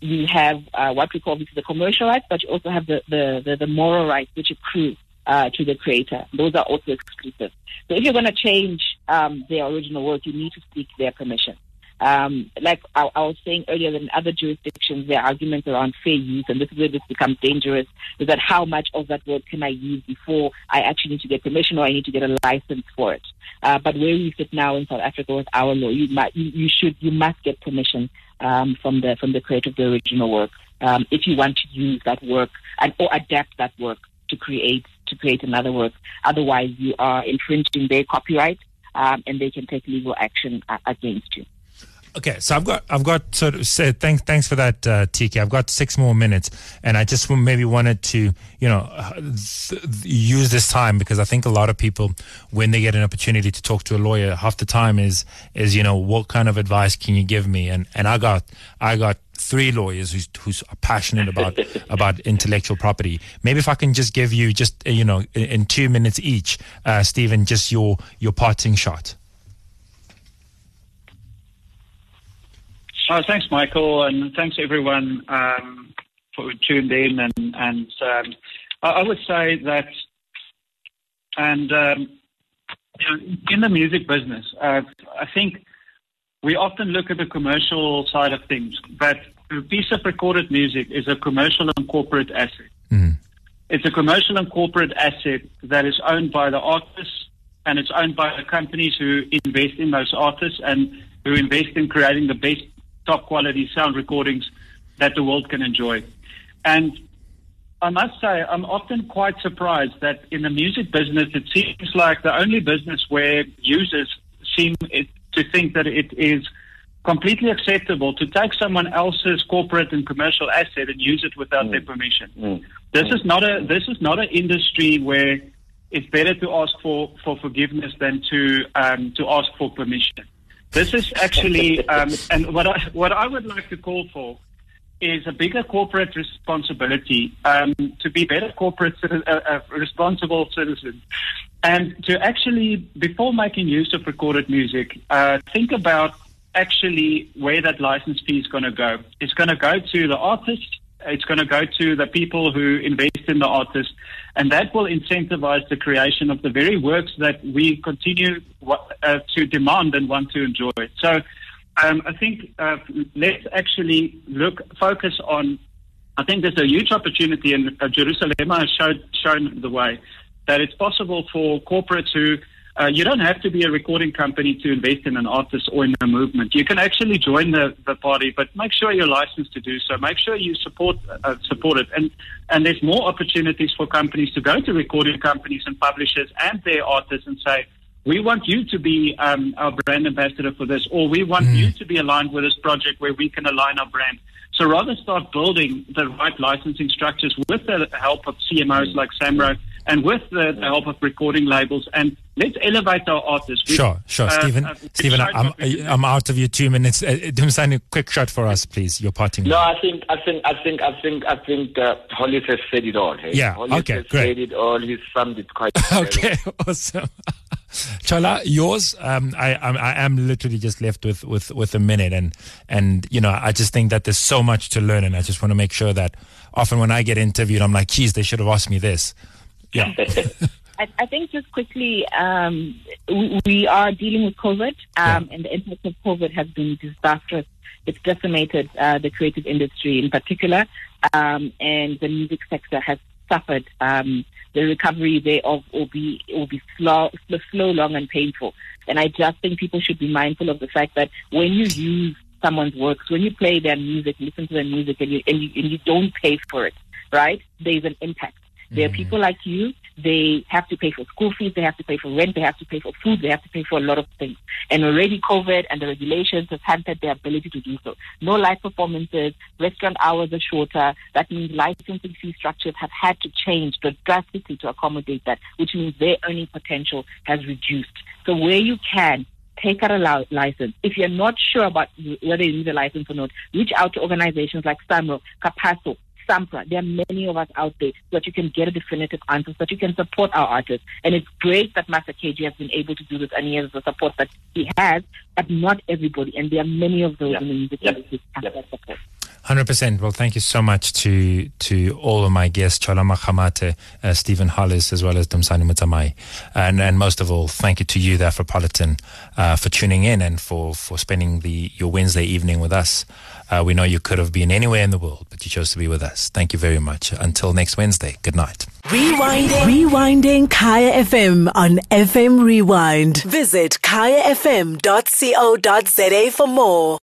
you have uh, what we call this the commercial rights, but you also have the, the, the, the moral rights which accrue uh, to the creator. Those are also exclusive. So if you're going to change um, their original work, you need to seek their permission. Um, like I, I, was saying earlier, in other jurisdictions, there are arguments around fair use, and this is where this becomes dangerous. Is that how much of that work can I use before I actually need to get permission or I need to get a license for it? Uh, but where we sit now in South Africa with our law, you, might, you, you should, you must get permission um, from the from the creator of the original work um, if you want to use that work and or adapt that work to create to create another work. Otherwise, you are infringing their copyright, um, and they can take legal action uh, against you. Okay, so I've got I've got sort of thanks thanks for that uh, TK. I've got six more minutes, and I just maybe wanted to you know th- use this time because I think a lot of people when they get an opportunity to talk to a lawyer, half the time is is you know what kind of advice can you give me? And and I got I got three lawyers who's who's passionate about about intellectual property. Maybe if I can just give you just you know in, in two minutes each, uh, Stephen, just your your parting shot. Oh, thanks, Michael, and thanks everyone um, for tuned in. And, and um, I, I, would say that, and um, you know, in the music business, uh, I think we often look at the commercial side of things, but a piece of recorded music is a commercial and corporate asset. Mm-hmm. It's a commercial and corporate asset that is owned by the artists and it's owned by the companies who invest in those artists and who invest in creating the best top quality sound recordings that the world can enjoy. And I must say, I'm often quite surprised that in the music business, it seems like the only business where users seem to think that it is completely acceptable to take someone else's corporate and commercial asset and use it without mm. their permission. Mm. This mm. is not a this is not an industry where it's better to ask for, for forgiveness than to um, to ask for permission. This is actually, um, and what I, what I would like to call for is a bigger corporate responsibility um, to be better corporate uh, uh, responsible citizens, and to actually, before making use of recorded music, uh, think about actually where that license fee is going to go. It's going to go to the artist it's going to go to the people who invest in the artist, and that will incentivize the creation of the very works that we continue uh, to demand and want to enjoy. So, um, I think uh, let's actually look focus on. I think there's a huge opportunity, and uh, Jerusalema has showed, shown the way that it's possible for corporates who uh, you don't have to be a recording company to invest in an artist or in a movement. You can actually join the, the party, but make sure you're licensed to do so. Make sure you support uh, support it. And and there's more opportunities for companies to go to recording companies and publishers and their artists and say, we want you to be um, our brand ambassador for this, or we want mm. you to be aligned with this project where we can align our brand. So rather start building the right licensing structures with the help of CMOs like Samro and with the, the, help of recording labels. And let's elevate our artists. We've, sure, sure, uh, Stephen. Uh, Stephen, I'm, I'm out of your two minutes. Uh, sign a quick shot for us, please. Your parting. No, I think, I think, I think, I think, I think uh, Hollis has said it all. Hey? Yeah. Hollis okay. has great. Said it all. He's summed it quite. okay. Awesome. Chola, yours. Um, I, I, I am literally just left with, with, with a minute, and and you know, I just think that there's so much to learn, and I just want to make sure that often when I get interviewed, I'm like, geez, they should have asked me this. Yeah. I, I, think just quickly, um, we, we, are dealing with COVID, um, yeah. and the impact of COVID has been disastrous. It's decimated uh, the creative industry in particular, um, and the music sector has suffered. Um, the recovery thereof will be will be slow, slow, long, and painful. And I just think people should be mindful of the fact that when you use someone's works, when you play their music, listen to their music, and you, and you, and you don't pay for it, right? There's an impact. There are mm. people like you, they have to pay for school fees, they have to pay for rent, they have to pay for food, they have to pay for a lot of things. And already COVID and the regulations have hampered their ability to do so. No live performances, restaurant hours are shorter. That means licensing fee structures have had to change drastically to accommodate that, which means their earning potential has reduced. So where you can, take out a license. If you're not sure about whether you need a license or not, reach out to organizations like SAMRO, CAPASSO, SAMPRA. There are many of us out there so that you can get a definitive answer, so that you can support our artists. And it's great that Master KG has been able to do this and he has the support that he has, but not everybody. And there are many of those Yep. in the music Yep. industry have Yep. that support. Hundred percent. Well, thank you so much to to all of my guests, Chola Makgamathe, uh, Stephen Hollis, as well as Dumisani Motsamai, and and most of all, thank you to you, the Afropolitan, uh, for tuning in and for for spending the your Wednesday evening with us. Uh, we know you could have been anywhere in the world, but you chose to be with us. Thank you very much. Until next Wednesday. Good night. Rewinding. Rewinding Kaya FM on FM Rewind. Visit kayafm.co.za for more.